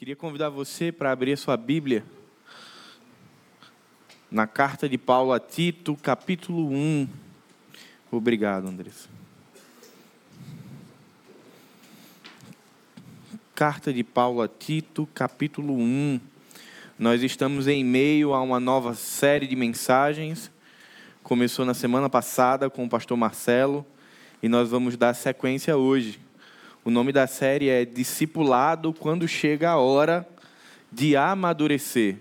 Queria convidar você para abrir a sua Bíblia na carta de Paulo a Tito, capítulo 1. Obrigado, Andressa. Carta de Paulo a Tito, capítulo 1. Nós estamos em meio a uma nova série de mensagens. Começou na semana passada com o pastor Marcelo e nós vamos dar sequência hoje. O nome da série é Discipulado quando chega a hora de amadurecer.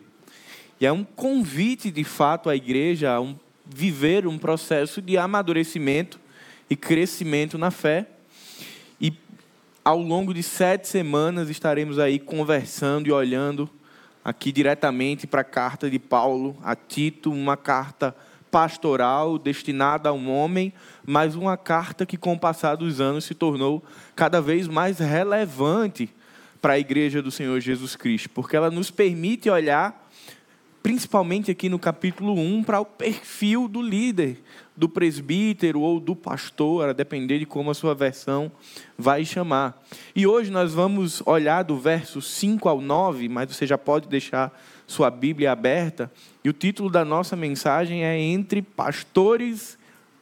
E é um convite, de fato, à igreja a um, viver um processo de amadurecimento e crescimento na fé. E ao longo de sete semanas estaremos aí conversando e olhando aqui diretamente para a carta de Paulo a Tito, uma carta pastoral destinada a um homem, mas uma carta que, com o passar dos anos, se tornou cada vez mais relevante para a igreja do Senhor Jesus Cristo, porque ela nos permite olhar, principalmente aqui no capítulo 1, para o perfil do líder, do presbítero ou do pastor, a depender de como a sua versão vai chamar. E hoje nós vamos olhar do verso 5 ao 9, mas você já pode deixar sua Bíblia aberta, e o título da nossa mensagem é Entre Pastores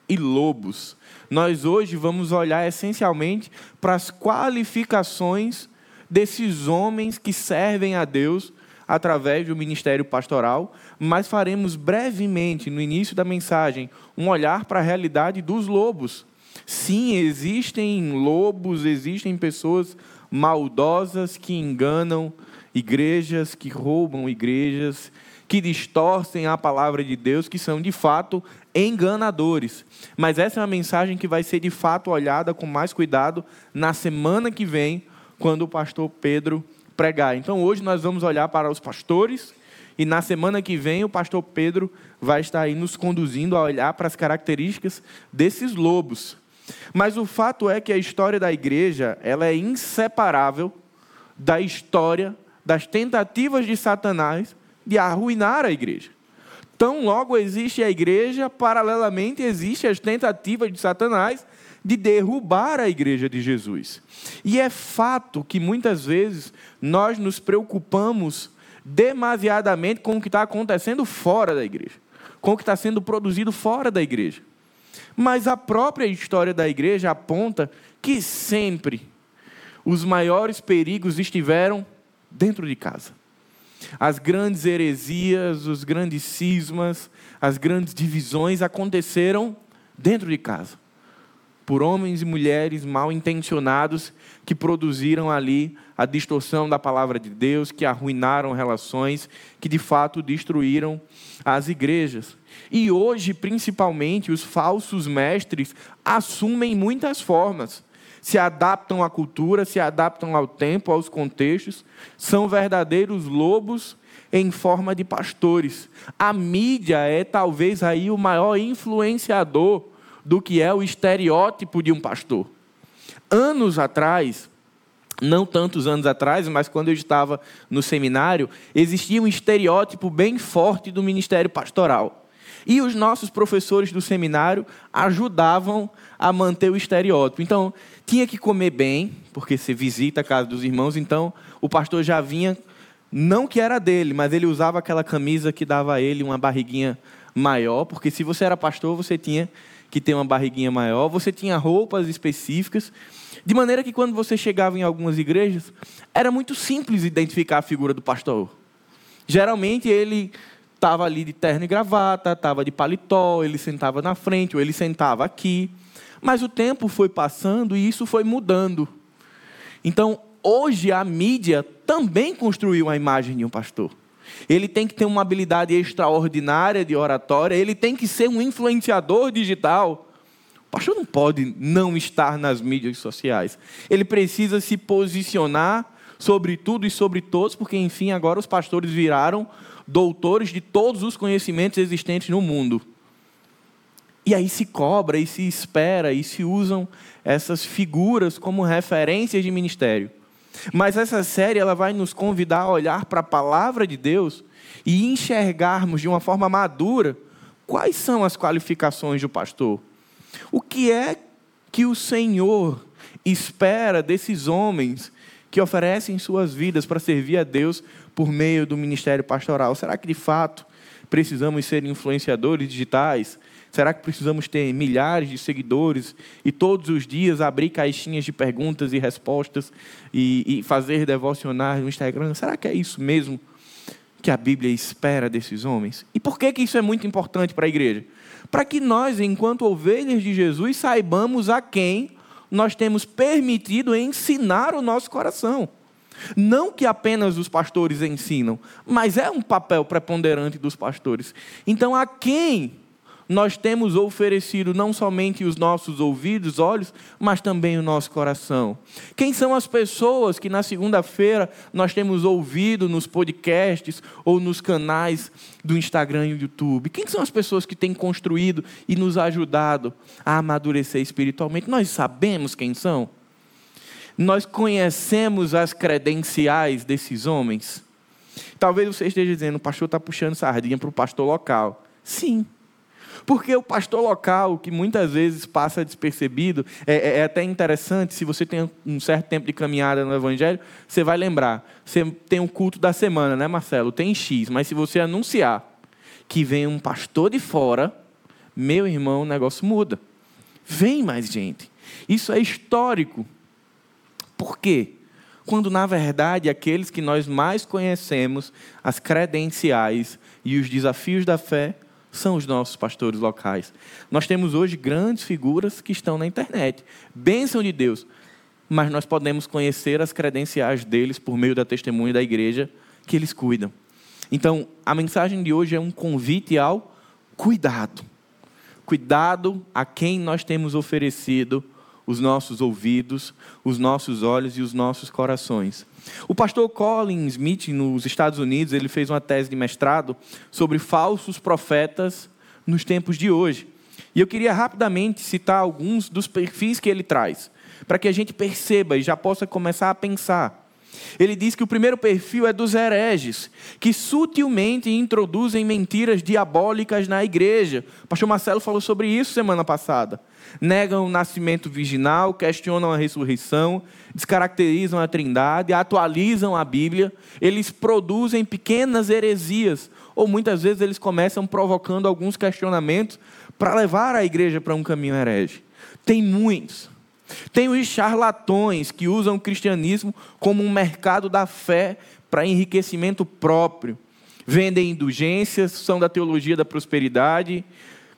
e Lobos. Nós hoje vamos olhar essencialmente para as qualificações desses homens que servem a Deus através do ministério pastoral, mas faremos brevemente, no início da mensagem, um olhar para a realidade dos lobos. Sim, existem lobos, existem pessoas maldosas que enganam igrejas que roubam igrejas, que distorcem a palavra de Deus, que são de fato enganadores. Mas essa é uma mensagem que vai ser de fato olhada com mais cuidado na semana que vem, quando o pastor Pedro pregar. Então hoje nós vamos olhar para os pastores e na semana que vem o pastor Pedro vai estar aí nos conduzindo a olhar para as características desses lobos. Mas o fato é que a história da igreja, ela é inseparável da história das tentativas de Satanás de arruinar a igreja. Tão logo existe a igreja, paralelamente existem as tentativas de Satanás de derrubar a igreja de Jesus. E é fato que muitas vezes nós nos preocupamos demasiadamente com o que está acontecendo fora da igreja, com o que está sendo produzido fora da igreja. Mas a própria história da igreja aponta que sempre os maiores perigos estiveram dentro de casa. As grandes heresias, os grandes cismas, as grandes divisões aconteceram dentro de casa, por homens e mulheres mal intencionados que produziram ali a distorção da palavra de Deus, que arruinaram relações, que de fato destruíram as igrejas. E hoje, principalmente, os falsos mestres assumem muitas formas se adaptam à cultura, se adaptam ao tempo, aos contextos, são verdadeiros lobos em forma de pastores. A mídia é talvez aí o maior influenciador do que é o estereótipo de um pastor. Anos atrás, não tantos anos atrás, mas quando eu estava no seminário, existia um estereótipo bem forte do ministério pastoral. E os nossos professores do seminário ajudavam a manter o estereótipo. Então, tinha que comer bem, porque você visita a casa dos irmãos, então o pastor já vinha, não que era dele, mas ele usava aquela camisa que dava a ele uma barriguinha maior, porque se você era pastor, você tinha que ter uma barriguinha maior, você tinha roupas específicas, de maneira que quando você chegava em algumas igrejas, era muito simples identificar a figura do pastor. Geralmente ele estava ali de terno e gravata, estava de paletó, ele sentava na frente, ou ele sentava aqui. Mas o tempo foi passando e isso foi mudando. Então, hoje a mídia também construiu a imagem de um pastor. Ele tem que ter uma habilidade extraordinária de oratória, ele tem que ser um influenciador digital. O pastor não pode não estar nas mídias sociais. Ele precisa se posicionar sobre tudo e sobre todos, porque, enfim, agora os pastores viraram doutores de todos os conhecimentos existentes no mundo. E aí se cobra, e se espera, e se usam essas figuras como referências de ministério. Mas essa série ela vai nos convidar a olhar para a palavra de Deus e enxergarmos de uma forma madura quais são as qualificações do pastor. O que é que o Senhor espera desses homens que oferecem suas vidas para servir a Deus por meio do ministério pastoral. Será que de fato precisamos ser influenciadores digitais? Será que precisamos ter milhares de seguidores e todos os dias abrir caixinhas de perguntas e respostas e, e fazer devocionais no Instagram? Será que é isso mesmo que a Bíblia espera desses homens? E por que, que isso é muito importante para a igreja? Para que nós, enquanto ovelhas de Jesus, saibamos a quem nós temos permitido ensinar o nosso coração. Não que apenas os pastores ensinam, mas é um papel preponderante dos pastores. Então, a quem nós temos oferecido não somente os nossos ouvidos, olhos, mas também o nosso coração. Quem são as pessoas que na segunda-feira nós temos ouvido nos podcasts ou nos canais do Instagram e do YouTube? Quem são as pessoas que têm construído e nos ajudado a amadurecer espiritualmente? Nós sabemos quem são? Nós conhecemos as credenciais desses homens? Talvez você esteja dizendo, o pastor está puxando sardinha para o pastor local. Sim. Porque o pastor local, que muitas vezes passa despercebido, é, é, é, até interessante, se você tem um certo tempo de caminhada no Evangelho, você vai lembrar. Você tem um culto da semana, né, Marcelo? Tem X, mas se você anunciar que vem um pastor de fora, meu irmão, o negócio muda. Vem mais gente. Isso é histórico. Por quê? Quando, na verdade, aqueles que nós mais conhecemos, as credenciais e os desafios da fé, são os nossos pastores locais. Nós temos hoje grandes figuras que estão na internet. Bênção de Deus. Mas nós podemos conhecer as credenciais deles por meio da testemunha da igreja que eles cuidam. Então, a mensagem de hoje é um convite ao cuidado. Cuidado a quem nós temos oferecido os nossos ouvidos, os nossos olhos e os nossos corações. O pastor Colin Smith, nos Estados Unidos, ele fez uma tese de mestrado sobre falsos profetas nos tempos de hoje. E eu queria rapidamente citar alguns dos perfis que ele traz, para que a gente perceba e já possa começar a pensar. Ele diz que o primeiro perfil é dos hereges, que sutilmente introduzem mentiras diabólicas na igreja. O pastor Marcelo falou sobre isso semana passada negam o nascimento virginal, questionam a ressurreição, descaracterizam a trindade, atualizam a Bíblia, eles produzem pequenas heresias, ou muitas vezes eles começam provocando alguns questionamentos para levar a igreja para um caminho herege. Tem muitos. Tem os charlatões que usam o cristianismo como um mercado da fé para enriquecimento próprio. Vendem indulgências, são da teologia da prosperidade,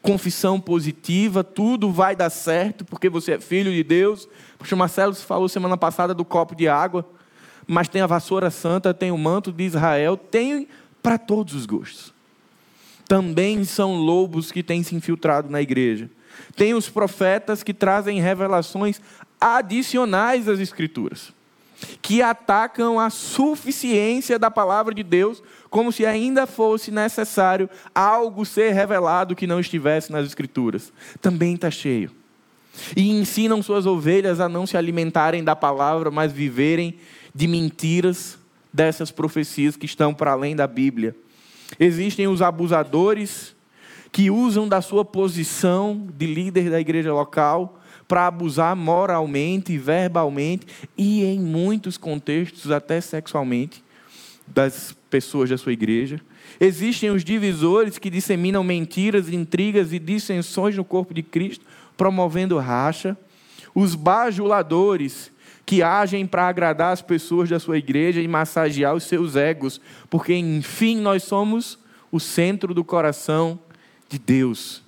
confissão positiva, tudo vai dar certo porque você é filho de Deus. O pastor Marcelo falou semana passada do copo de água, mas tem a vassoura santa, tem o manto de Israel, tem para todos os gostos. Também são lobos que têm se infiltrado na igreja. Tem os profetas que trazem revelações adicionais às Escrituras, que atacam a suficiência da palavra de Deus como se ainda fosse necessário algo ser revelado que não estivesse nas Escrituras. Também está cheio. E ensinam suas ovelhas a não se alimentarem da palavra, mas viverem de mentiras dessas profecias que estão para além da Bíblia. Existem os abusadores que usam da sua posição de líder da igreja local para abusar moralmente, verbalmente e, em muitos contextos, até sexualmente das pessoas da sua igreja. Existem os divisores que disseminam mentiras, intrigas e dissensões no corpo de Cristo, promovendo racha. Os bajuladores que agem para agradar as pessoas da sua igreja e massagear os seus egos, porque enfim nós somos o centro do coração de Deus.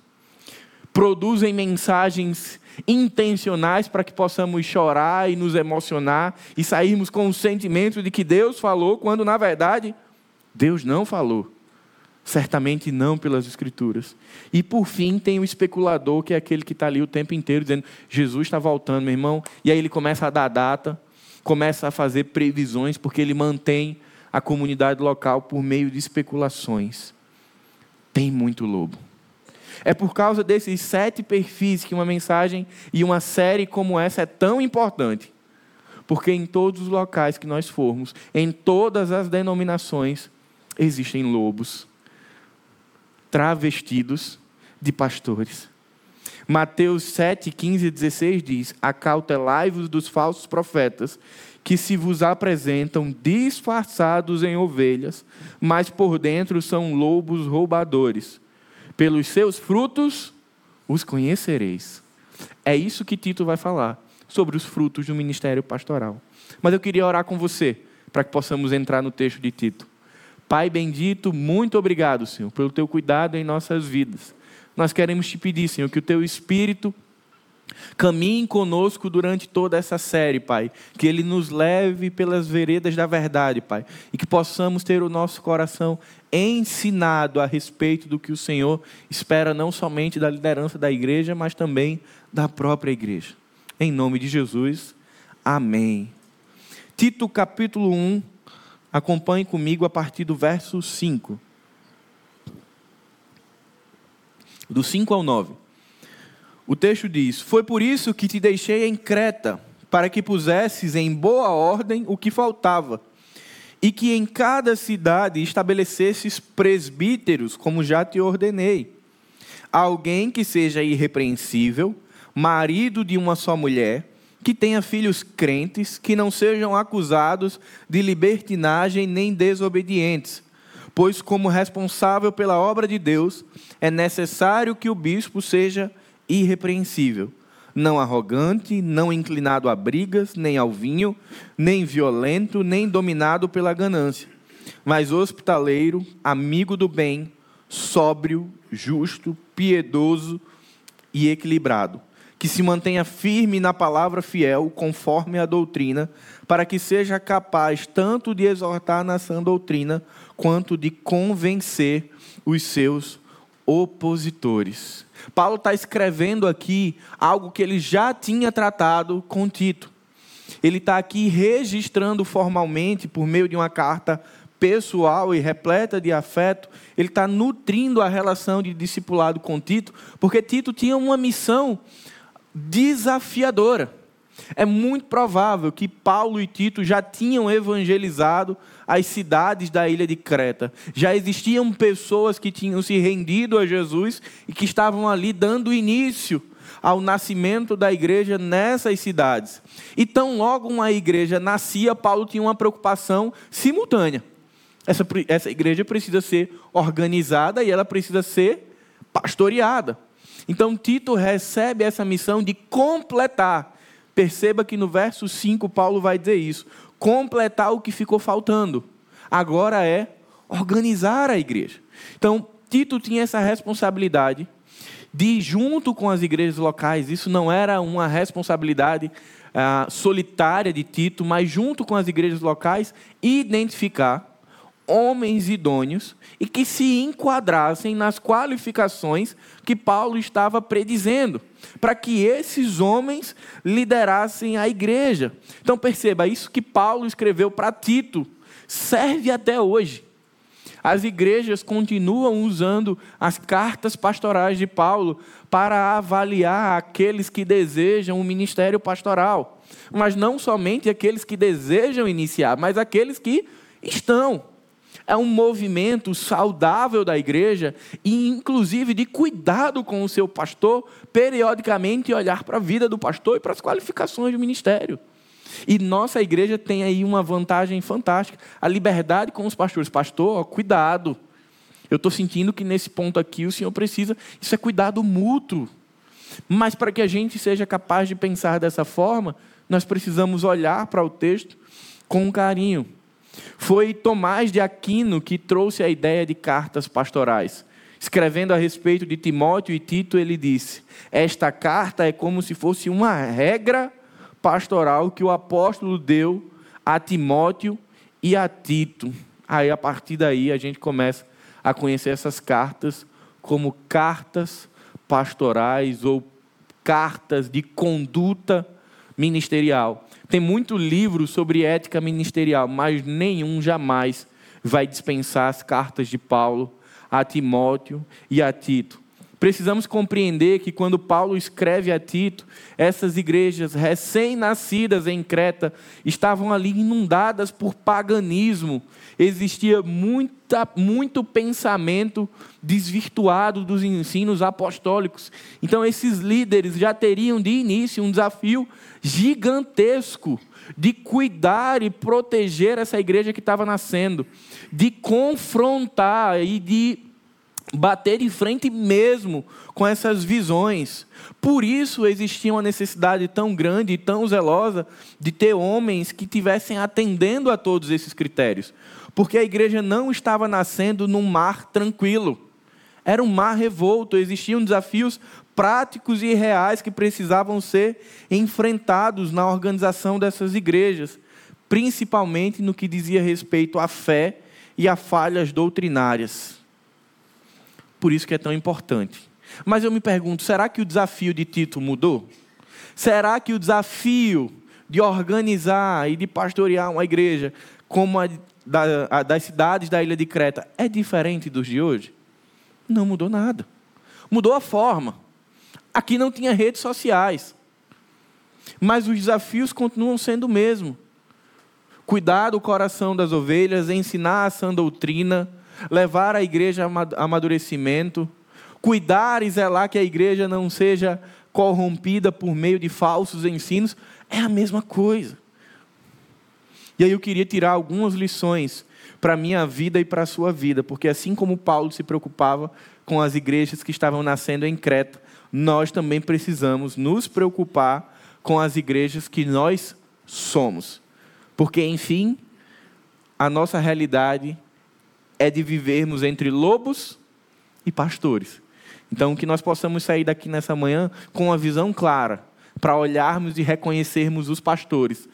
Produzem mensagens intencionais para que possamos chorar e nos emocionar e sairmos com o sentimento de que Deus falou, quando na verdade Deus não falou. Certamente não pelas Escrituras. E por fim tem o especulador, que é aquele que está ali o tempo inteiro dizendo: Jesus está voltando, meu irmão. E aí ele começa a dar data, começa a fazer previsões, porque ele mantém a comunidade local por meio de especulações. Tem muito lobo. É por causa desses sete perfis que uma mensagem e uma série como essa é tão importante. Porque em todos os locais que nós formos, em todas as denominações, existem lobos travestidos de pastores. Mateus 7, 15 e 16 diz: Acautelai-vos dos falsos profetas, que se vos apresentam disfarçados em ovelhas, mas por dentro são lobos roubadores. Pelos seus frutos os conhecereis. É isso que Tito vai falar sobre os frutos do ministério pastoral. Mas eu queria orar com você para que possamos entrar no texto de Tito. Pai bendito, muito obrigado, Senhor, pelo teu cuidado em nossas vidas. Nós queremos te pedir, Senhor, que o teu espírito Caminhe conosco durante toda essa série, Pai. Que Ele nos leve pelas veredas da verdade, Pai. E que possamos ter o nosso coração ensinado a respeito do que o Senhor espera, não somente da liderança da igreja, mas também da própria igreja. Em nome de Jesus, amém. Tito capítulo 1, acompanhe comigo a partir do verso 5. Do 5 ao 9. O texto diz: Foi por isso que te deixei em Creta, para que pusesses em boa ordem o que faltava, e que em cada cidade estabelecesses presbíteros, como já te ordenei. Alguém que seja irrepreensível, marido de uma só mulher, que tenha filhos crentes, que não sejam acusados de libertinagem nem desobedientes. Pois, como responsável pela obra de Deus, é necessário que o bispo seja irrepreensível, não arrogante, não inclinado a brigas, nem ao vinho, nem violento, nem dominado pela ganância, mas hospitaleiro, amigo do bem, sóbrio, justo, piedoso e equilibrado, que se mantenha firme na palavra fiel, conforme a doutrina, para que seja capaz tanto de exortar na sã doutrina, quanto de convencer os seus opositores. Paulo está escrevendo aqui algo que ele já tinha tratado com Tito. Ele está aqui registrando formalmente, por meio de uma carta pessoal e repleta de afeto, ele está nutrindo a relação de discipulado com Tito, porque Tito tinha uma missão desafiadora. É muito provável que Paulo e Tito já tinham evangelizado as cidades da ilha de Creta. Já existiam pessoas que tinham se rendido a Jesus e que estavam ali dando início ao nascimento da igreja nessas cidades. E tão logo uma igreja nascia, Paulo tinha uma preocupação simultânea. Essa, essa igreja precisa ser organizada e ela precisa ser pastoreada. Então Tito recebe essa missão de completar. Perceba que no verso 5 Paulo vai dizer isso completar o que ficou faltando. Agora é organizar a igreja. Então, Tito tinha essa responsabilidade de, junto com as igrejas locais, isso não era uma responsabilidade ah, solitária de Tito, mas junto com as igrejas locais, identificar homens idôneos e que se enquadrassem nas qualificações que Paulo estava predizendo, para que esses homens liderassem a igreja. Então perceba, isso que Paulo escreveu para Tito serve até hoje. As igrejas continuam usando as cartas pastorais de Paulo para avaliar aqueles que desejam o ministério pastoral. Mas não somente aqueles que desejam iniciar, mas aqueles que estão é um movimento saudável da igreja e, inclusive, de cuidado com o seu pastor, periodicamente olhar para a vida do pastor e para as qualificações do ministério. E nossa igreja tem aí uma vantagem fantástica: a liberdade com os pastores. Pastor, ó, cuidado. Eu estou sentindo que nesse ponto aqui o senhor precisa. Isso é cuidado mútuo. Mas para que a gente seja capaz de pensar dessa forma, nós precisamos olhar para o texto com carinho. Foi Tomás de Aquino que trouxe a ideia de cartas pastorais. Escrevendo a respeito de Timóteo e Tito, ele disse: Esta carta é como se fosse uma regra pastoral que o apóstolo deu a Timóteo e a Tito. Aí, a partir daí, a gente começa a conhecer essas cartas como cartas pastorais ou cartas de conduta ministerial. Tem muito livro sobre ética ministerial, mas nenhum jamais vai dispensar as cartas de Paulo a Timóteo e a Tito. Precisamos compreender que quando Paulo escreve a Tito, essas igrejas recém-nascidas em Creta estavam ali inundadas por paganismo. Existia muita, muito pensamento desvirtuado dos ensinos apostólicos. Então, esses líderes já teriam de início um desafio gigantesco de cuidar e proteger essa igreja que estava nascendo, de confrontar e de bater de frente mesmo com essas visões. Por isso existia uma necessidade tão grande e tão zelosa de ter homens que tivessem atendendo a todos esses critérios. Porque a igreja não estava nascendo num mar tranquilo. Era um mar revolto, existiam desafios práticos e reais que precisavam ser enfrentados na organização dessas igrejas, principalmente no que dizia respeito à fé e a falhas doutrinárias. Por isso que é tão importante. Mas eu me pergunto, será que o desafio de Tito mudou? Será que o desafio de organizar e de pastorear uma igreja como a, da, a das cidades da ilha de Creta é diferente dos de hoje? Não mudou nada. Mudou a forma. Aqui não tinha redes sociais. Mas os desafios continuam sendo o mesmo. Cuidar do coração das ovelhas, ensinar a sã doutrina, levar a igreja a amadurecimento, cuidar e zelar que a igreja não seja corrompida por meio de falsos ensinos, é a mesma coisa. E aí eu queria tirar algumas lições para a minha vida e para a sua vida, porque assim como Paulo se preocupava com as igrejas que estavam nascendo em Creta, nós também precisamos nos preocupar com as igrejas que nós somos. Porque, enfim, a nossa realidade é de vivermos entre lobos e pastores. Então, que nós possamos sair daqui nessa manhã com uma visão clara, para olharmos e reconhecermos os pastores.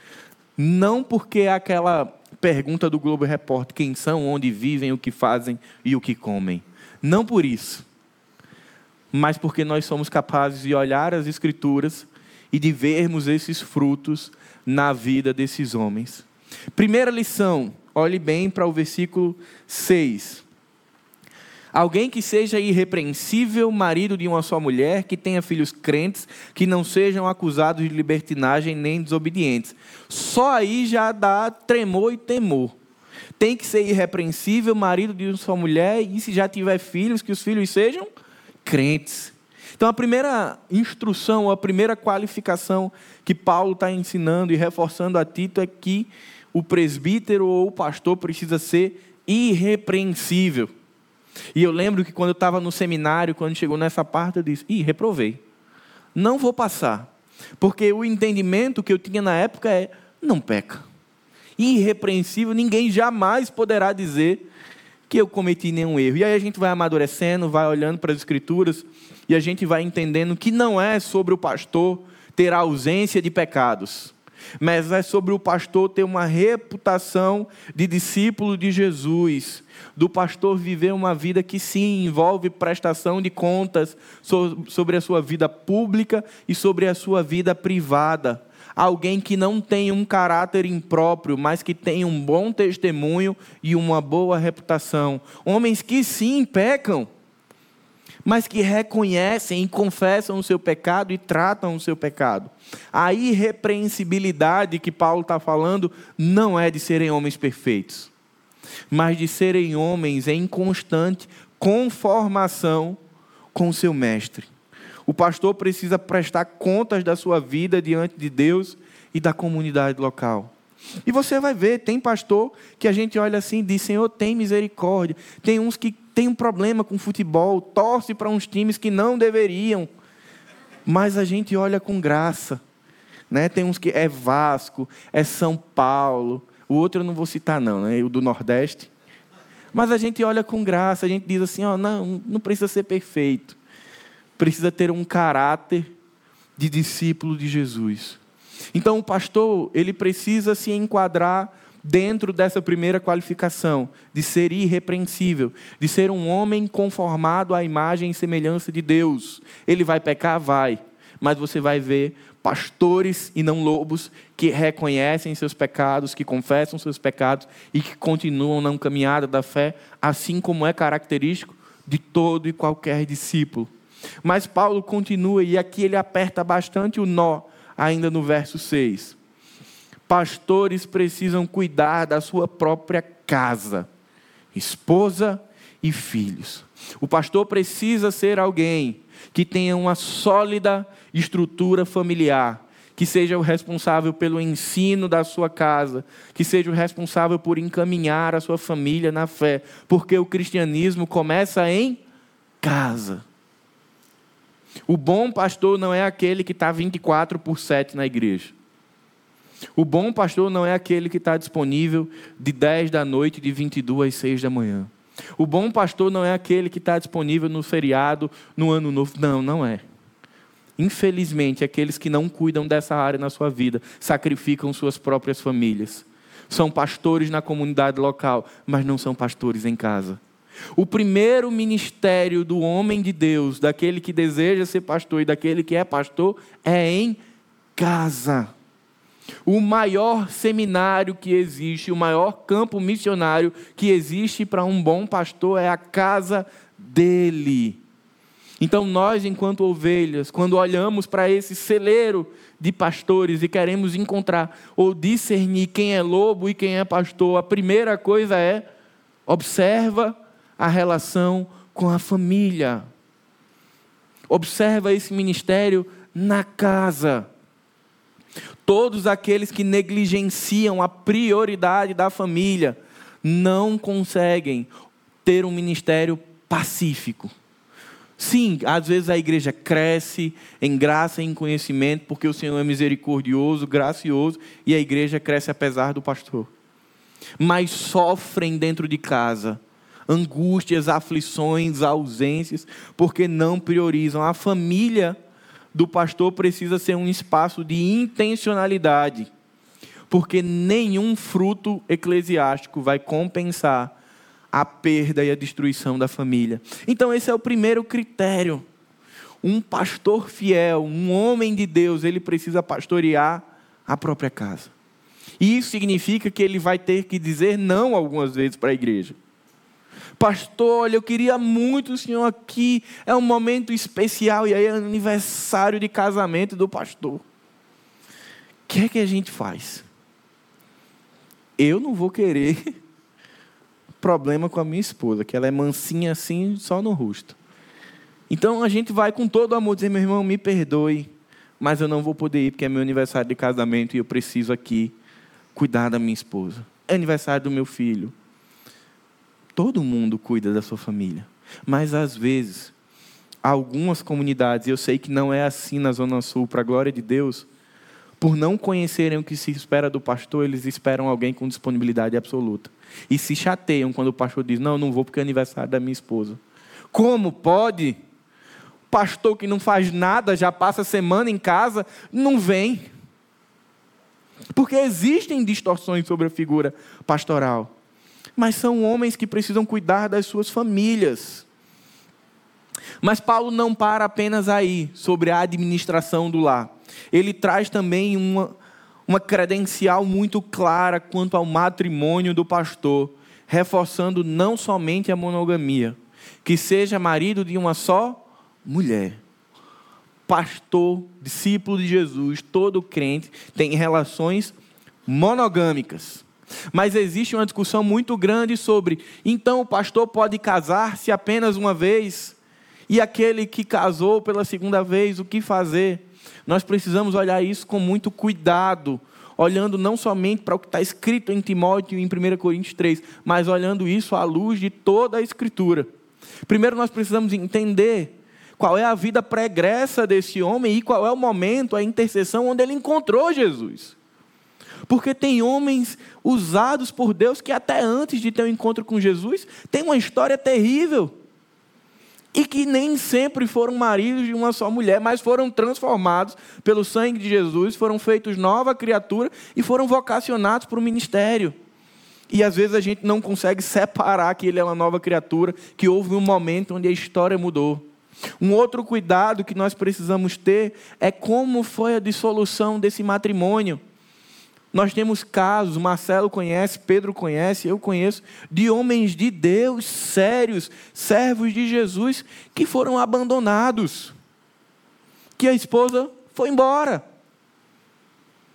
Não porque é aquela pergunta do Globo Repórter: quem são, onde vivem, o que fazem e o que comem. Não por isso mas porque nós somos capazes de olhar as Escrituras e de vermos esses frutos na vida desses homens. Primeira lição, olhe bem para o versículo 6. Alguém que seja irrepreensível, marido de uma só mulher, que tenha filhos crentes, que não sejam acusados de libertinagem nem desobedientes. Só aí já dá tremor e temor. Tem que ser irrepreensível, marido de uma só mulher, e se já tiver filhos, que os filhos sejam crentes. Então, a primeira instrução, a primeira qualificação que Paulo está ensinando e reforçando a Tito é que o presbítero ou o pastor precisa ser irrepreensível. E eu lembro que quando eu estava no seminário, quando chegou nessa parte, eu disse: ih, reprovei. Não vou passar. Porque o entendimento que eu tinha na época é: não peca. Irrepreensível, ninguém jamais poderá dizer que eu cometi nenhum erro. E aí a gente vai amadurecendo, vai olhando para as Escrituras e a gente vai entendendo que não é sobre o pastor ter ausência de pecados, mas é sobre o pastor ter uma reputação de discípulo de Jesus, do pastor viver uma vida que sim envolve prestação de contas sobre a sua vida pública e sobre a sua vida privada alguém que não tem um caráter impróprio, mas que tem um bom testemunho e uma boa reputação. Homens que sim pecam, mas que reconhecem e confessam o seu pecado e tratam o seu pecado. A irrepreensibilidade que Paulo está falando não é de serem homens perfeitos, mas de serem homens em constante conformação com o seu mestre. O pastor precisa prestar contas da sua vida diante de Deus e da comunidade local. E você vai ver, tem pastor que a gente olha assim e diz: Senhor, tem misericórdia. Tem uns que tem um problema com futebol, torce para uns times que não deveriam, mas a gente olha com graça. Né? Tem uns que é Vasco, é São Paulo, o outro eu não vou citar, não, né? o do Nordeste. Mas a gente olha com graça, a gente diz assim: ó, não, não precisa ser perfeito precisa ter um caráter de discípulo de Jesus. Então, o pastor, ele precisa se enquadrar dentro dessa primeira qualificação, de ser irrepreensível, de ser um homem conformado à imagem e semelhança de Deus. Ele vai pecar? Vai. Mas você vai ver pastores e não lobos que reconhecem seus pecados, que confessam seus pecados e que continuam na caminhada da fé, assim como é característico de todo e qualquer discípulo. Mas Paulo continua e aqui ele aperta bastante o nó, ainda no verso 6. Pastores precisam cuidar da sua própria casa, esposa e filhos. O pastor precisa ser alguém que tenha uma sólida estrutura familiar, que seja o responsável pelo ensino da sua casa, que seja o responsável por encaminhar a sua família na fé, porque o cristianismo começa em casa. O bom pastor não é aquele que está 24 por 7 na igreja. O bom pastor não é aquele que está disponível de 10 da noite, de 22 às 6 da manhã. O bom pastor não é aquele que está disponível no feriado, no ano novo. Não, não é. Infelizmente, aqueles que não cuidam dessa área na sua vida sacrificam suas próprias famílias. São pastores na comunidade local, mas não são pastores em casa. O primeiro ministério do homem de Deus, daquele que deseja ser pastor e daquele que é pastor, é em casa. O maior seminário que existe, o maior campo missionário que existe para um bom pastor é a casa dele. Então, nós, enquanto ovelhas, quando olhamos para esse celeiro de pastores e queremos encontrar ou discernir quem é lobo e quem é pastor, a primeira coisa é observa a relação com a família. Observa esse ministério na casa. Todos aqueles que negligenciam a prioridade da família não conseguem ter um ministério pacífico. Sim, às vezes a igreja cresce em graça e em conhecimento, porque o Senhor é misericordioso, gracioso, e a igreja cresce apesar do pastor. Mas sofrem dentro de casa angústias, aflições, ausências, porque não priorizam. A família do pastor precisa ser um espaço de intencionalidade, porque nenhum fruto eclesiástico vai compensar a perda e a destruição da família. Então, esse é o primeiro critério. Um pastor fiel, um homem de Deus, ele precisa pastorear a própria casa. E isso significa que ele vai ter que dizer não algumas vezes para a igreja. Pastor, olha, eu queria muito o senhor aqui. É um momento especial e aí é aniversário de casamento do pastor. O que é que a gente faz? Eu não vou querer problema com a minha esposa, que ela é mansinha assim, só no rosto. Então a gente vai com todo amor dizer, meu irmão, me perdoe, mas eu não vou poder ir porque é meu aniversário de casamento e eu preciso aqui cuidar da minha esposa. É aniversário do meu filho. Todo mundo cuida da sua família. Mas às vezes, algumas comunidades, eu sei que não é assim na Zona Sul, para a glória de Deus, por não conhecerem o que se espera do pastor, eles esperam alguém com disponibilidade absoluta. E se chateiam quando o pastor diz: Não, não vou porque é aniversário da minha esposa. Como pode? Pastor que não faz nada, já passa a semana em casa, não vem. Porque existem distorções sobre a figura pastoral mas são homens que precisam cuidar das suas famílias. Mas Paulo não para apenas aí, sobre a administração do lar. Ele traz também uma, uma credencial muito clara quanto ao matrimônio do pastor, reforçando não somente a monogamia, que seja marido de uma só mulher. Pastor, discípulo de Jesus, todo crente tem relações monogâmicas. Mas existe uma discussão muito grande sobre, então o pastor pode casar-se apenas uma vez? E aquele que casou pela segunda vez, o que fazer? Nós precisamos olhar isso com muito cuidado, olhando não somente para o que está escrito em Timóteo e em 1 Coríntios 3, mas olhando isso à luz de toda a Escritura. Primeiro nós precisamos entender qual é a vida pregressa desse homem e qual é o momento, a intercessão onde ele encontrou Jesus. Porque tem homens usados por Deus que até antes de ter um encontro com Jesus, tem uma história terrível. E que nem sempre foram maridos de uma só mulher, mas foram transformados pelo sangue de Jesus, foram feitos nova criatura e foram vocacionados para o ministério. E às vezes a gente não consegue separar que ele é uma nova criatura, que houve um momento onde a história mudou. Um outro cuidado que nós precisamos ter é como foi a dissolução desse matrimônio. Nós temos casos, Marcelo conhece, Pedro conhece, eu conheço, de homens de Deus sérios, servos de Jesus, que foram abandonados. Que a esposa foi embora.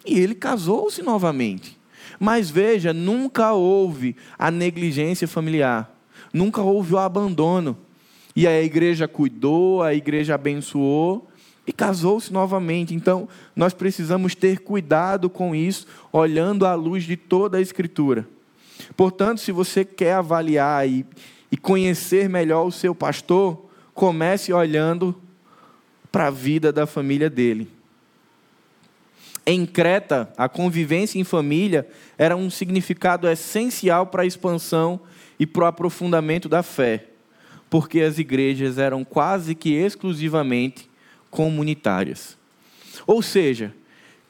E ele casou-se novamente. Mas veja, nunca houve a negligência familiar, nunca houve o abandono. E a igreja cuidou, a igreja abençoou e casou-se novamente. Então, nós precisamos ter cuidado com isso, olhando à luz de toda a Escritura. Portanto, se você quer avaliar e, e conhecer melhor o seu pastor, comece olhando para a vida da família dele. Em Creta, a convivência em família era um significado essencial para a expansão e para o aprofundamento da fé, porque as igrejas eram quase que exclusivamente comunitárias. Ou seja,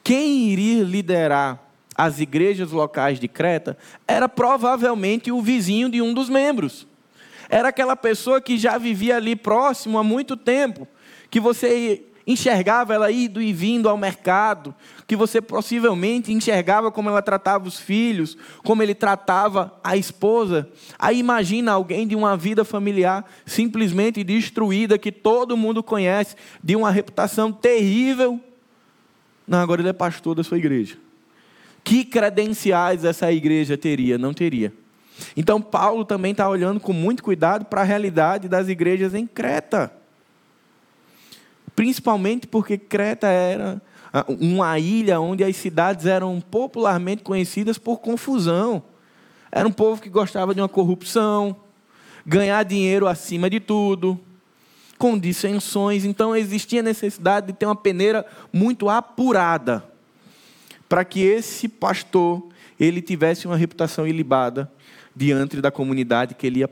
quem iria liderar as igrejas locais de Creta era provavelmente o vizinho de um dos membros. Era aquela pessoa que já vivia ali próximo há muito tempo, que você enxergava ela indo e vindo ao mercado, que você possivelmente enxergava como ela tratava os filhos, como ele tratava a esposa. Aí imagina alguém de uma vida familiar simplesmente destruída, que todo mundo conhece, de uma reputação terrível. Não, agora ele é pastor da sua igreja. Que credenciais essa igreja teria? Não teria. Então, Paulo também está olhando com muito cuidado para a realidade das igrejas em Creta principalmente porque Creta era ah, uma ilha onde as cidades eram popularmente conhecidas por confusão. Era um povo que gostava de uma corrupção, ganhar dinheiro acima de tudo, com dissensões. Então existia necessidade de ter uma peneira muito apurada para que esse pastor ele tivesse uma reputação ilibada diante da comunidade que ele ia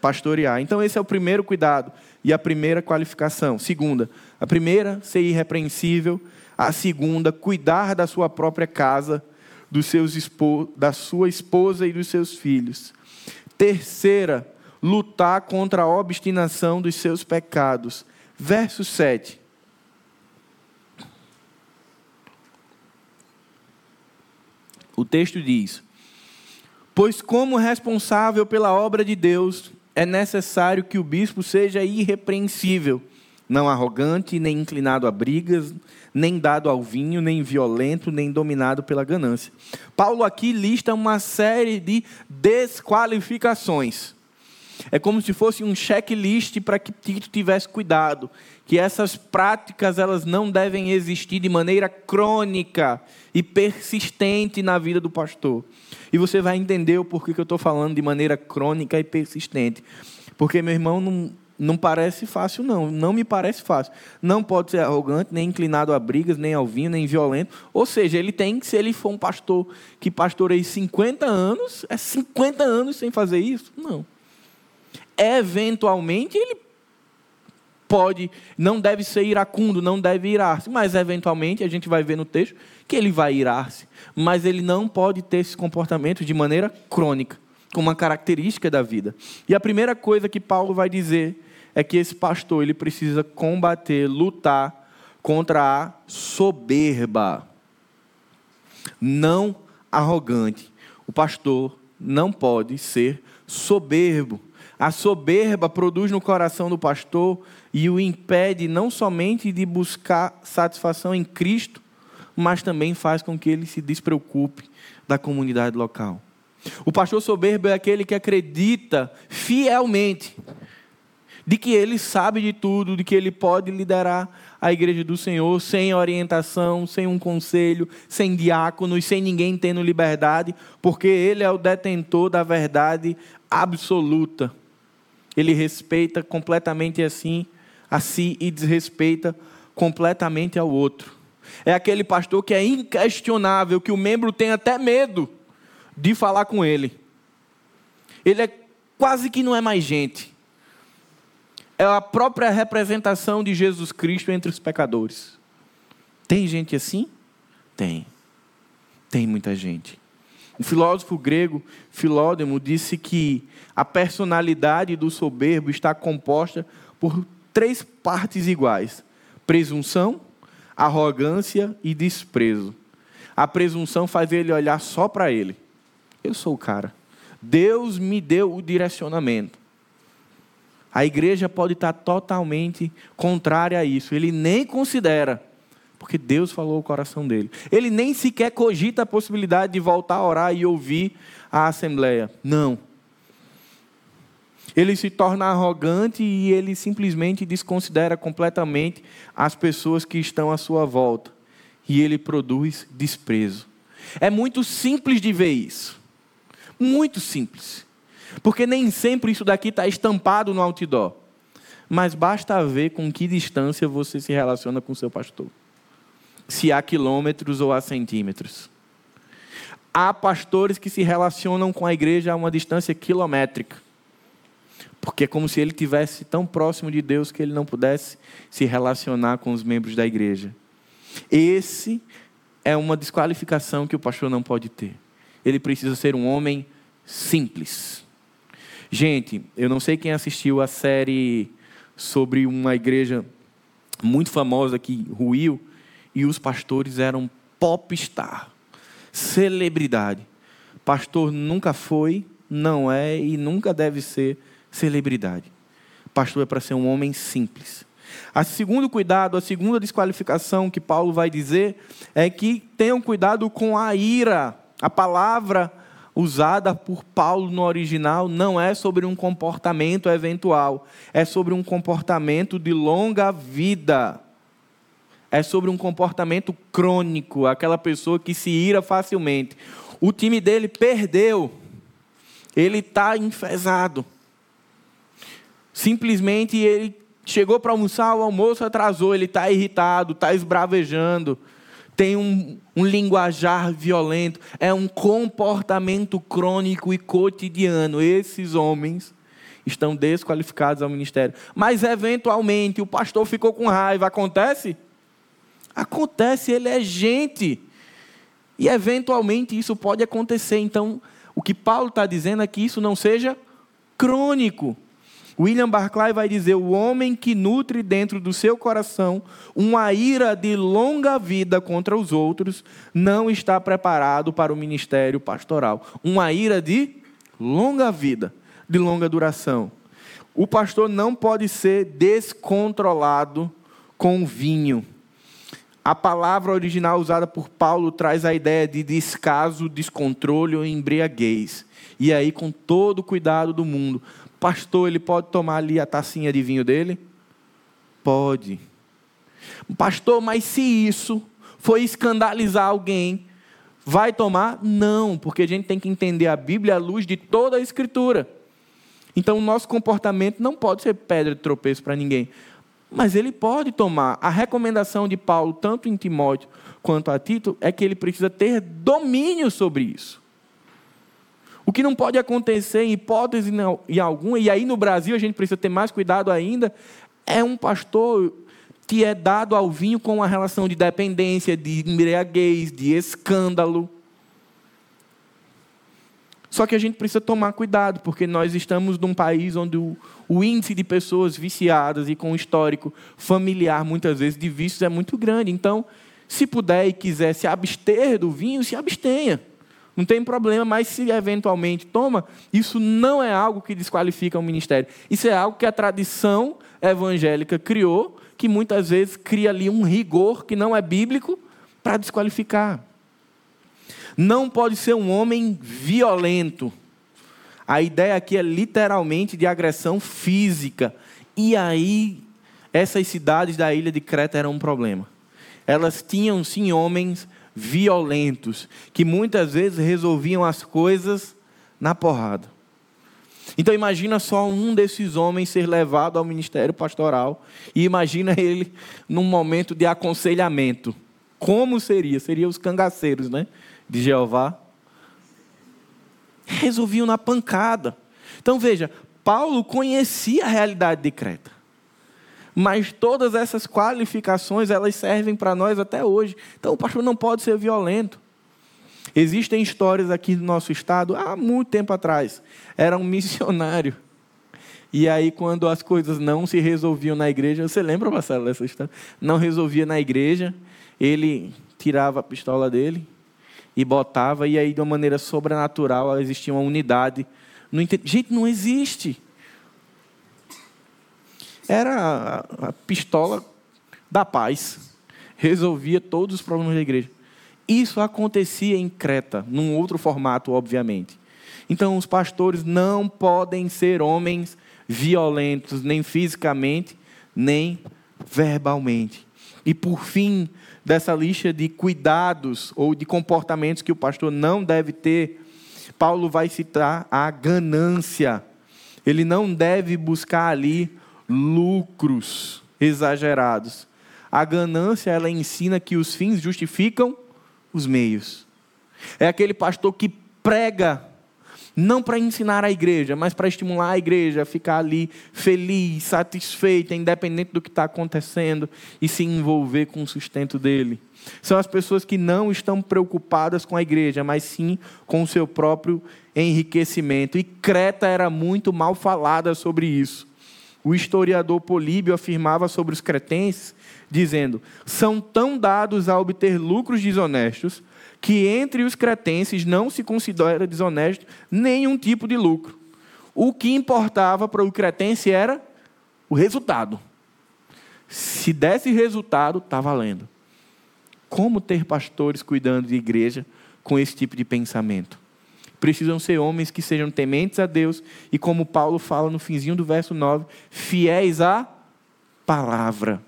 pastorear. Então esse é o primeiro cuidado e a primeira qualificação. Segunda, a primeira, ser irrepreensível. A segunda, cuidar da sua própria casa, dos seus da sua esposa e dos seus filhos. Terceira, lutar contra a obstinação dos seus pecados. Verso 7. O texto diz: Pois, como responsável pela obra de Deus, é necessário que o bispo seja irrepreensível, não arrogante, nem inclinado a brigas, nem dado ao vinho, nem violento, nem dominado pela ganância. Paulo aqui lista uma série de desqualificações. É como se fosse um checklist para que Tito tivesse cuidado, que essas práticas elas não devem existir de maneira crônica e persistente na vida do pastor. E você vai entender o porquê que eu estou falando de maneira crônica e persistente. Porque, meu irmão, não, não parece fácil, não. Não me parece fácil. Não pode ser arrogante, nem inclinado a brigas, nem ao vinho, nem violento. Ou seja, ele tem que, se ele for um pastor que pastoreie 50 anos, é 50 anos sem fazer isso? Não. Eventualmente, ele pode, não deve ser iracundo, não deve irar-se, mas eventualmente a gente vai ver no texto que ele vai irar-se, mas ele não pode ter esse comportamento de maneira crônica, como uma característica da vida. E a primeira coisa que Paulo vai dizer é que esse pastor ele precisa combater, lutar contra a soberba. Não arrogante. O pastor não pode ser soberbo. A soberba produz no coração do pastor e o impede não somente de buscar satisfação em Cristo, mas também faz com que ele se despreocupe da comunidade local. O pastor soberbo é aquele que acredita fielmente de que ele sabe de tudo, de que ele pode liderar a igreja do Senhor sem orientação, sem um conselho, sem diáconos, sem ninguém tendo liberdade, porque ele é o detentor da verdade absoluta. Ele respeita completamente assim a si e desrespeita completamente ao outro. É aquele pastor que é inquestionável, que o membro tem até medo de falar com ele. Ele é quase que não é mais gente. É a própria representação de Jesus Cristo entre os pecadores. Tem gente assim? Tem. Tem muita gente. O filósofo grego Filódemo disse que a personalidade do soberbo está composta por três partes iguais: presunção, arrogância e desprezo. a presunção faz ele olhar só para ele. Eu sou o cara. Deus me deu o direcionamento. A igreja pode estar totalmente contrária a isso. Ele nem considera, porque Deus falou o coração dele. Ele nem sequer cogita a possibilidade de voltar a orar e ouvir a assembleia. Não. Ele se torna arrogante e ele simplesmente desconsidera completamente as pessoas que estão à sua volta. E ele produz desprezo. É muito simples de ver isso. Muito simples. Porque nem sempre isso daqui está estampado no outdoor. Mas basta ver com que distância você se relaciona com seu pastor. Se há quilômetros ou há centímetros. Há pastores que se relacionam com a igreja a uma distância quilométrica. Porque é como se ele tivesse tão próximo de Deus que ele não pudesse se relacionar com os membros da igreja. Esse é uma desqualificação que o pastor não pode ter. Ele precisa ser um homem simples. Gente, eu não sei quem assistiu a série sobre uma igreja muito famosa que ruiu e os pastores eram popstar, celebridade. Pastor nunca foi, não é e nunca deve ser celebridade. Pastor é para ser um homem simples. A segundo cuidado, a segunda desqualificação que Paulo vai dizer é que tenham cuidado com a ira. A palavra usada por Paulo no original não é sobre um comportamento eventual, é sobre um comportamento de longa vida. É sobre um comportamento crônico, aquela pessoa que se ira facilmente. O time dele perdeu, ele está enfesado. Simplesmente ele chegou para almoçar, o almoço atrasou, ele está irritado, está esbravejando tem um, um linguajar violento, é um comportamento crônico e cotidiano. Esses homens estão desqualificados ao ministério. Mas, eventualmente, o pastor ficou com raiva. Acontece? Acontece, ele é gente. E, eventualmente, isso pode acontecer. Então, o que Paulo está dizendo é que isso não seja crônico. William Barclay vai dizer: o homem que nutre dentro do seu coração uma ira de longa vida contra os outros não está preparado para o ministério pastoral. Uma ira de longa vida, de longa duração. O pastor não pode ser descontrolado com vinho. A palavra original usada por Paulo traz a ideia de descaso, descontrole ou embriaguez. E aí, com todo o cuidado do mundo, pastor, ele pode tomar ali a tacinha de vinho dele? Pode. Pastor, mas se isso foi escandalizar alguém, vai tomar? Não, porque a gente tem que entender a Bíblia à luz de toda a Escritura. Então, o nosso comportamento não pode ser pedra de tropeço para ninguém. Mas ele pode tomar. A recomendação de Paulo, tanto em Timóteo quanto a Tito, é que ele precisa ter domínio sobre isso. O que não pode acontecer em hipótese em alguma, e aí no Brasil a gente precisa ter mais cuidado ainda, é um pastor que é dado ao vinho com uma relação de dependência, de embriaguez, de escândalo. Só que a gente precisa tomar cuidado, porque nós estamos num país onde o, o índice de pessoas viciadas e com histórico familiar, muitas vezes, de vícios é muito grande. Então, se puder e quiser se abster do vinho, se abstenha. Não tem problema, mas se eventualmente toma, isso não é algo que desqualifica o ministério. Isso é algo que a tradição evangélica criou, que muitas vezes cria ali um rigor que não é bíblico para desqualificar. Não pode ser um homem violento. A ideia aqui é literalmente de agressão física. E aí, essas cidades da ilha de Creta eram um problema. Elas tinham sim homens violentos, que muitas vezes resolviam as coisas na porrada. Então imagina só um desses homens ser levado ao ministério pastoral e imagina ele num momento de aconselhamento. Como seria? Seriam os cangaceiros, né? De Jeová. Resolviam na pancada. Então veja, Paulo conhecia a realidade de Creta. Mas todas essas qualificações, elas servem para nós até hoje. Então o pastor não pode ser violento. Existem histórias aqui no nosso estado, há muito tempo atrás. Era um missionário. E aí, quando as coisas não se resolviam na igreja, você lembra, Marcelo, dessa história? Não resolvia na igreja, ele tirava a pistola dele e botava, e aí de uma maneira sobrenatural existia uma unidade. Não ent... Gente, não existe. Era a pistola da paz. Resolvia todos os problemas da igreja. Isso acontecia em Creta, num outro formato, obviamente. Então, os pastores não podem ser homens violentos, nem fisicamente, nem verbalmente. E por fim, dessa lista de cuidados ou de comportamentos que o pastor não deve ter, Paulo vai citar a ganância. Ele não deve buscar ali lucros exagerados. A ganância, ela ensina que os fins justificam os meios. É aquele pastor que prega não para ensinar a igreja, mas para estimular a igreja a ficar ali feliz, satisfeita, independente do que está acontecendo e se envolver com o sustento dele. São as pessoas que não estão preocupadas com a igreja, mas sim com o seu próprio enriquecimento. E Creta era muito mal falada sobre isso. O historiador Políbio afirmava sobre os cretenses, dizendo: são tão dados a obter lucros desonestos que entre os cretenses não se considera desonesto nenhum tipo de lucro. O que importava para o cretense era o resultado. Se desse resultado, está valendo. Como ter pastores cuidando de igreja com esse tipo de pensamento? Precisam ser homens que sejam tementes a Deus e, como Paulo fala no finzinho do verso 9, fiéis à palavra.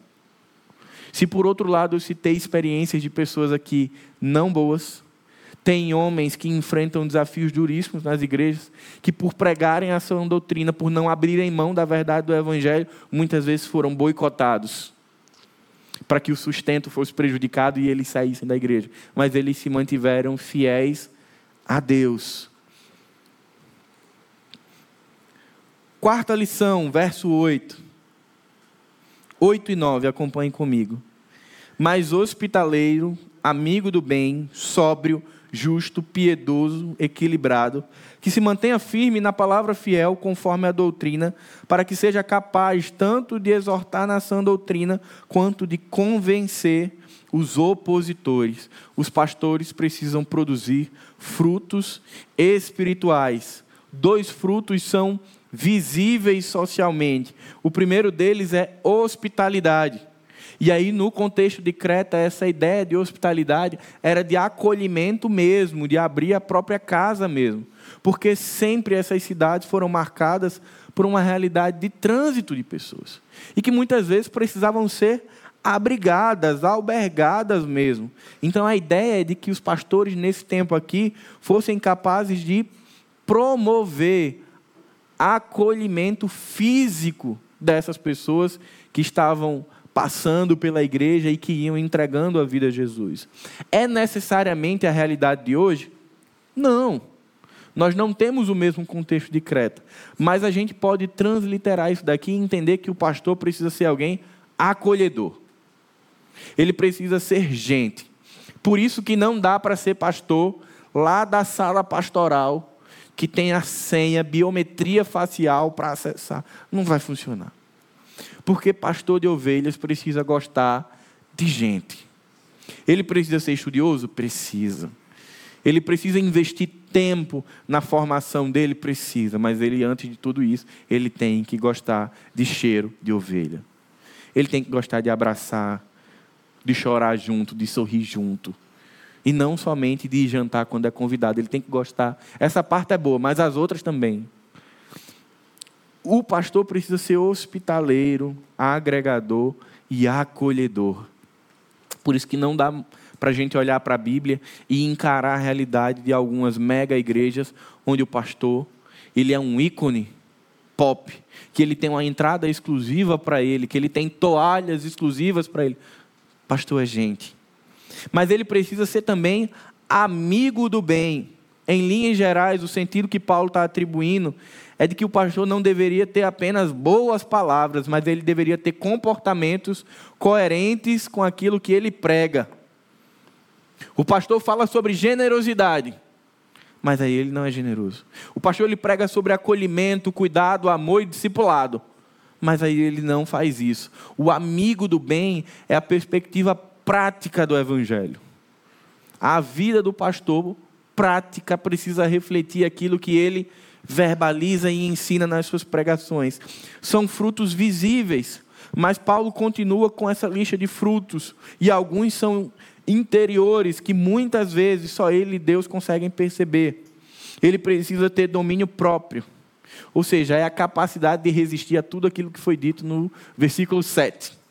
Se por outro lado eu citei experiências de pessoas aqui não boas, tem homens que enfrentam desafios duríssimos nas igrejas, que por pregarem a sua doutrina, por não abrirem mão da verdade do Evangelho, muitas vezes foram boicotados, para que o sustento fosse prejudicado e eles saíssem da igreja. Mas eles se mantiveram fiéis a Deus. Quarta lição, verso 8. 8 e 9, acompanhem comigo. Mas hospitaleiro, amigo do bem, sóbrio, justo, piedoso, equilibrado, que se mantenha firme na palavra fiel conforme a doutrina, para que seja capaz tanto de exortar na sã doutrina, quanto de convencer os opositores. Os pastores precisam produzir frutos espirituais. Dois frutos são visíveis socialmente. O primeiro deles é hospitalidade. E aí, no contexto de Creta, essa ideia de hospitalidade era de acolhimento mesmo, de abrir a própria casa mesmo. Porque sempre essas cidades foram marcadas por uma realidade de trânsito de pessoas. E que muitas vezes precisavam ser abrigadas, albergadas mesmo. Então a ideia é de que os pastores nesse tempo aqui fossem capazes de promover acolhimento físico dessas pessoas que estavam passando pela igreja e que iam entregando a vida a Jesus. É necessariamente a realidade de hoje? Não. Nós não temos o mesmo contexto de Creta, mas a gente pode transliterar isso daqui e entender que o pastor precisa ser alguém acolhedor. Ele precisa ser gente. Por isso que não dá para ser pastor lá da sala pastoral que tem a senha, biometria facial para acessar. Não vai funcionar. Porque pastor de ovelhas precisa gostar de gente. Ele precisa ser estudioso? Precisa. Ele precisa investir tempo na formação dele? Precisa. Mas ele, antes de tudo isso, ele tem que gostar de cheiro de ovelha. Ele tem que gostar de abraçar, de chorar junto, de sorrir junto. E não somente de jantar quando é convidado. Ele tem que gostar. Essa parte é boa, mas as outras também. O pastor precisa ser hospitaleiro, agregador e acolhedor. Por isso que não dá para a gente olhar para a Bíblia e encarar a realidade de algumas mega igrejas onde o pastor ele é um ícone pop, que ele tem uma entrada exclusiva para ele, que ele tem toalhas exclusivas para ele. Pastor é gente. Mas ele precisa ser também amigo do bem. Em linhas gerais, o sentido que Paulo está atribuindo é de que o pastor não deveria ter apenas boas palavras, mas ele deveria ter comportamentos coerentes com aquilo que ele prega. O pastor fala sobre generosidade, mas aí ele não é generoso. O pastor ele prega sobre acolhimento, cuidado, amor e discipulado, mas aí ele não faz isso. O amigo do bem é a perspectiva prática do evangelho. A vida do pastor prática precisa refletir aquilo que ele verbaliza e ensina nas suas pregações. São frutos visíveis, mas Paulo continua com essa lista de frutos, e alguns são interiores que muitas vezes só ele e Deus conseguem perceber. Ele precisa ter domínio próprio. Ou seja, é a capacidade de resistir a tudo aquilo que foi dito no versículo 7.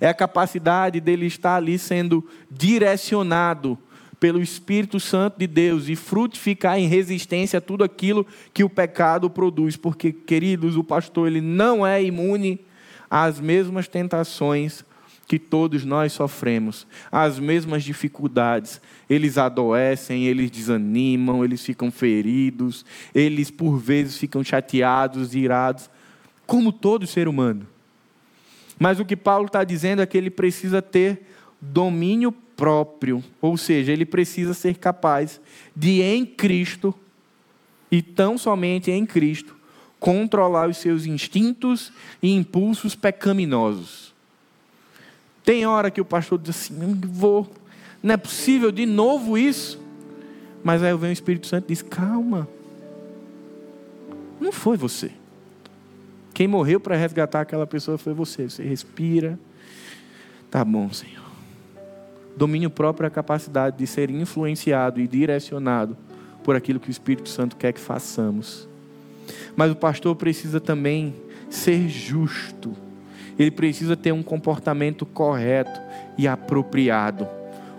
É a capacidade dele estar ali sendo direcionado pelo Espírito Santo de Deus e frutificar em resistência a tudo aquilo que o pecado produz, porque queridos, o pastor ele não é imune às mesmas tentações que todos nós sofremos, as mesmas dificuldades. Eles adoecem, eles desanimam, eles ficam feridos, eles por vezes ficam chateados, irados, como todo ser humano. Mas o que Paulo está dizendo é que ele precisa ter domínio próprio, ou seja, ele precisa ser capaz de, em Cristo, e tão somente em Cristo, controlar os seus instintos e impulsos pecaminosos. Tem hora que o pastor diz assim: não vou, não é possível de novo isso. Mas aí vem o Espírito Santo e diz: calma, não foi você. Quem morreu para resgatar aquela pessoa foi você. Você respira. Tá bom, Senhor. Domínio próprio é a capacidade de ser influenciado e direcionado por aquilo que o Espírito Santo quer que façamos. Mas o pastor precisa também ser justo. Ele precisa ter um comportamento correto e apropriado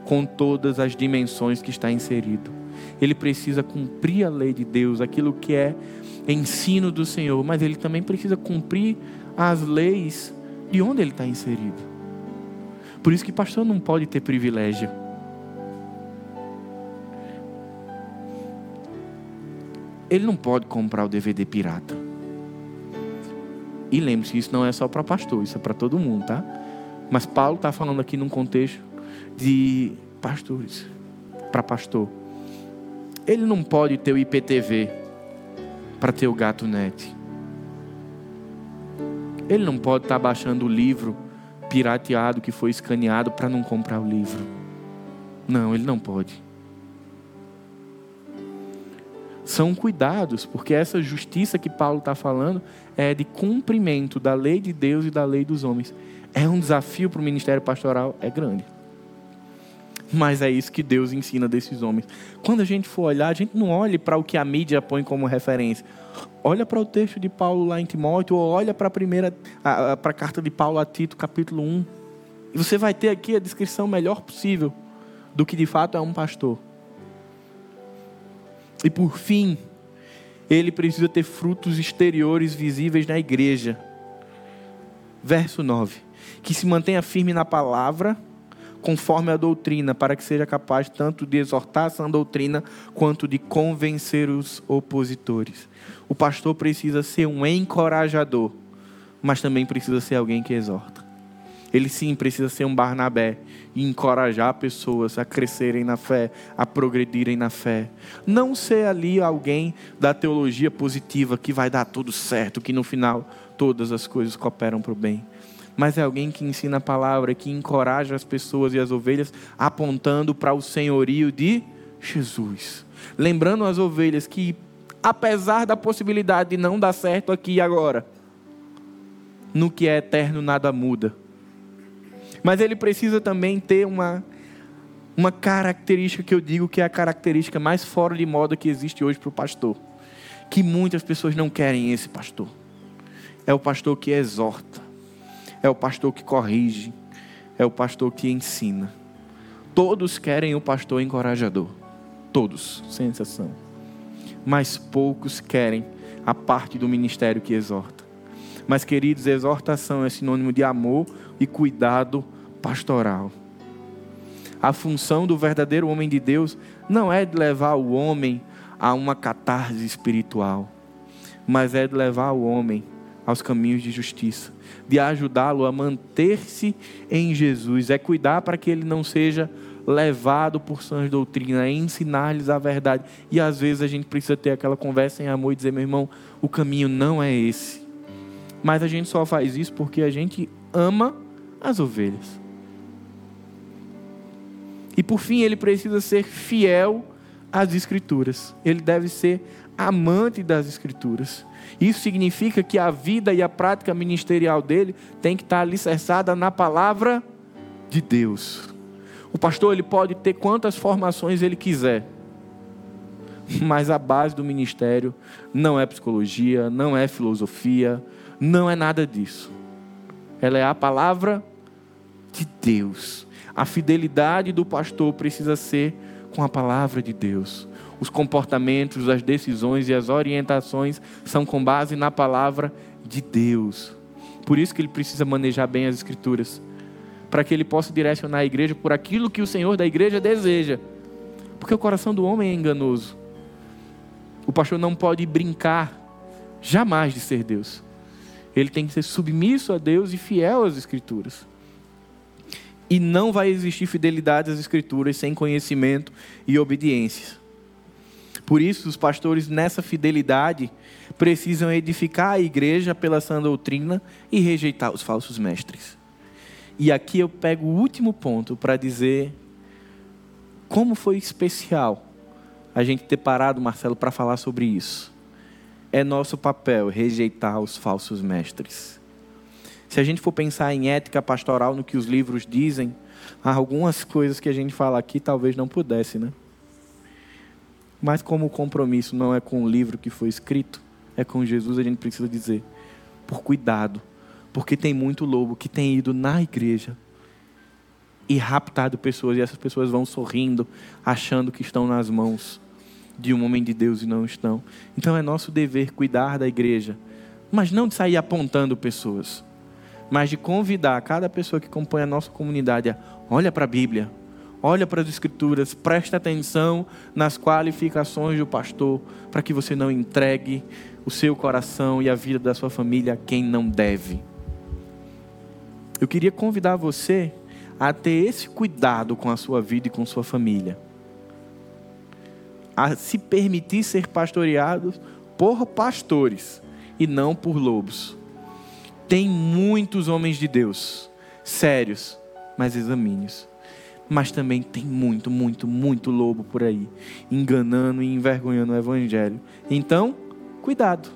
com todas as dimensões que está inserido. Ele precisa cumprir a lei de Deus, aquilo que é ensino do Senhor, mas ele também precisa cumprir as leis de onde ele está inserido. Por isso que pastor não pode ter privilégio. Ele não pode comprar o DVD pirata. E lembre-se, isso não é só para pastor, isso é para todo mundo, tá? Mas Paulo está falando aqui num contexto de pastores, para pastor. Ele não pode ter o IPTV para ter o gato net. Ele não pode estar tá baixando o livro pirateado que foi escaneado para não comprar o livro. Não, ele não pode. São cuidados, porque essa justiça que Paulo está falando é de cumprimento da lei de Deus e da lei dos homens. É um desafio para o ministério pastoral, é grande. Mas é isso que Deus ensina desses homens. Quando a gente for olhar, a gente não olhe para o que a mídia põe como referência. Olha para o texto de Paulo lá em Timóteo, ou olha para a primeira, para a carta de Paulo a Tito, capítulo 1. E você vai ter aqui a descrição melhor possível do que de fato é um pastor. E por fim, ele precisa ter frutos exteriores visíveis na igreja. Verso 9: Que se mantenha firme na palavra conforme a doutrina, para que seja capaz tanto de exortar essa doutrina quanto de convencer os opositores. O pastor precisa ser um encorajador, mas também precisa ser alguém que exorta. Ele sim precisa ser um Barnabé e encorajar pessoas a crescerem na fé, a progredirem na fé. Não ser ali alguém da teologia positiva que vai dar tudo certo, que no final todas as coisas cooperam para o bem mas é alguém que ensina a palavra, que encoraja as pessoas e as ovelhas, apontando para o senhorio de Jesus. Lembrando as ovelhas que, apesar da possibilidade de não dar certo aqui e agora, no que é eterno nada muda. Mas ele precisa também ter uma, uma característica que eu digo que é a característica mais fora de moda que existe hoje para o pastor. Que muitas pessoas não querem esse pastor. É o pastor que exorta é o pastor que corrige, é o pastor que ensina. Todos querem o pastor encorajador, todos, sem exceção. Mas poucos querem a parte do ministério que exorta. Mas, queridos, exortação é sinônimo de amor e cuidado pastoral. A função do verdadeiro homem de Deus não é de levar o homem a uma catarse espiritual, mas é de levar o homem aos caminhos de justiça, de ajudá-lo a manter-se em Jesus, é cuidar para que ele não seja levado por sãs doutrinas, é ensinar-lhes a verdade. E às vezes a gente precisa ter aquela conversa em amor e dizer, meu irmão, o caminho não é esse. Mas a gente só faz isso porque a gente ama as ovelhas. E por fim, ele precisa ser fiel às Escrituras. Ele deve ser amante das Escrituras. Isso significa que a vida e a prática ministerial dele tem que estar alicerçada na palavra de Deus. O pastor ele pode ter quantas formações ele quiser, mas a base do ministério não é psicologia, não é filosofia, não é nada disso. Ela é a palavra de Deus. A fidelidade do pastor precisa ser com a palavra de Deus. Os comportamentos, as decisões e as orientações são com base na palavra de Deus. Por isso que ele precisa manejar bem as escrituras, para que ele possa direcionar a igreja por aquilo que o Senhor da igreja deseja. Porque o coração do homem é enganoso. O pastor não pode brincar jamais de ser Deus. Ele tem que ser submisso a Deus e fiel às escrituras. E não vai existir fidelidade às Escrituras sem conhecimento e obediência. Por isso, os pastores, nessa fidelidade, precisam edificar a igreja pela sã doutrina e rejeitar os falsos mestres. E aqui eu pego o último ponto para dizer como foi especial a gente ter parado, Marcelo, para falar sobre isso. É nosso papel rejeitar os falsos mestres. Se a gente for pensar em ética pastoral, no que os livros dizem, há algumas coisas que a gente fala aqui talvez não pudesse, né? Mas como o compromisso não é com o livro que foi escrito, é com Jesus, a gente precisa dizer, por cuidado, porque tem muito lobo que tem ido na igreja e raptado pessoas, e essas pessoas vão sorrindo, achando que estão nas mãos de um homem de Deus e não estão. Então é nosso dever cuidar da igreja, mas não de sair apontando pessoas mas de convidar cada pessoa que compõe a nossa comunidade a olha para a Bíblia, olha para as Escrituras, presta atenção nas qualificações do pastor, para que você não entregue o seu coração e a vida da sua família a quem não deve. Eu queria convidar você a ter esse cuidado com a sua vida e com sua família. A se permitir ser pastoreado por pastores e não por lobos. Tem muitos homens de Deus, sérios, mas examine-os. Mas também tem muito, muito, muito lobo por aí, enganando e envergonhando o Evangelho. Então, cuidado.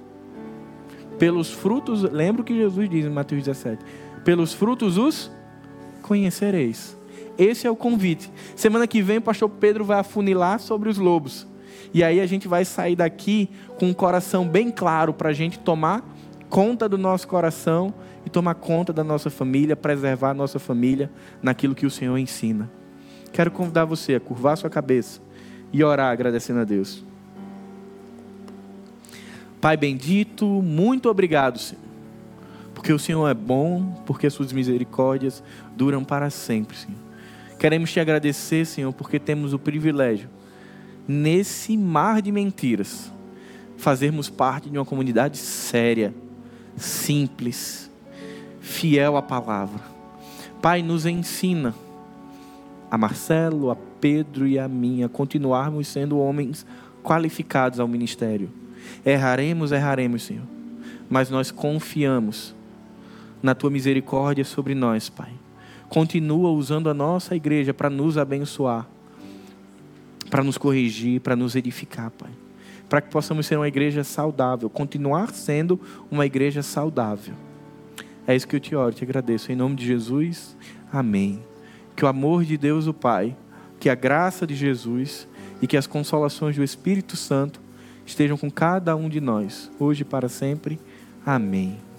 Pelos frutos, lembra o que Jesus diz em Mateus 17: pelos frutos os conhecereis. Esse é o convite. Semana que vem o pastor Pedro vai afunilar sobre os lobos. E aí a gente vai sair daqui com um coração bem claro para a gente tomar conta do nosso coração e tomar conta da nossa família, preservar a nossa família naquilo que o Senhor ensina. Quero convidar você a curvar sua cabeça e orar agradecendo a Deus. Pai bendito, muito obrigado, Senhor. Porque o Senhor é bom, porque suas misericórdias duram para sempre, Senhor. Queremos te agradecer, Senhor, porque temos o privilégio, nesse mar de mentiras, fazermos parte de uma comunidade séria, simples, fiel à palavra. Pai, nos ensina a Marcelo, a Pedro e a mim a continuarmos sendo homens qualificados ao ministério. Erraremos, erraremos, Senhor, mas nós confiamos na tua misericórdia sobre nós, Pai. Continua usando a nossa igreja para nos abençoar, para nos corrigir, para nos edificar, Pai para que possamos ser uma igreja saudável, continuar sendo uma igreja saudável. É isso que eu te oro, te agradeço. Em nome de Jesus, amém. Que o amor de Deus, o Pai, que a graça de Jesus e que as consolações do Espírito Santo estejam com cada um de nós, hoje e para sempre. Amém.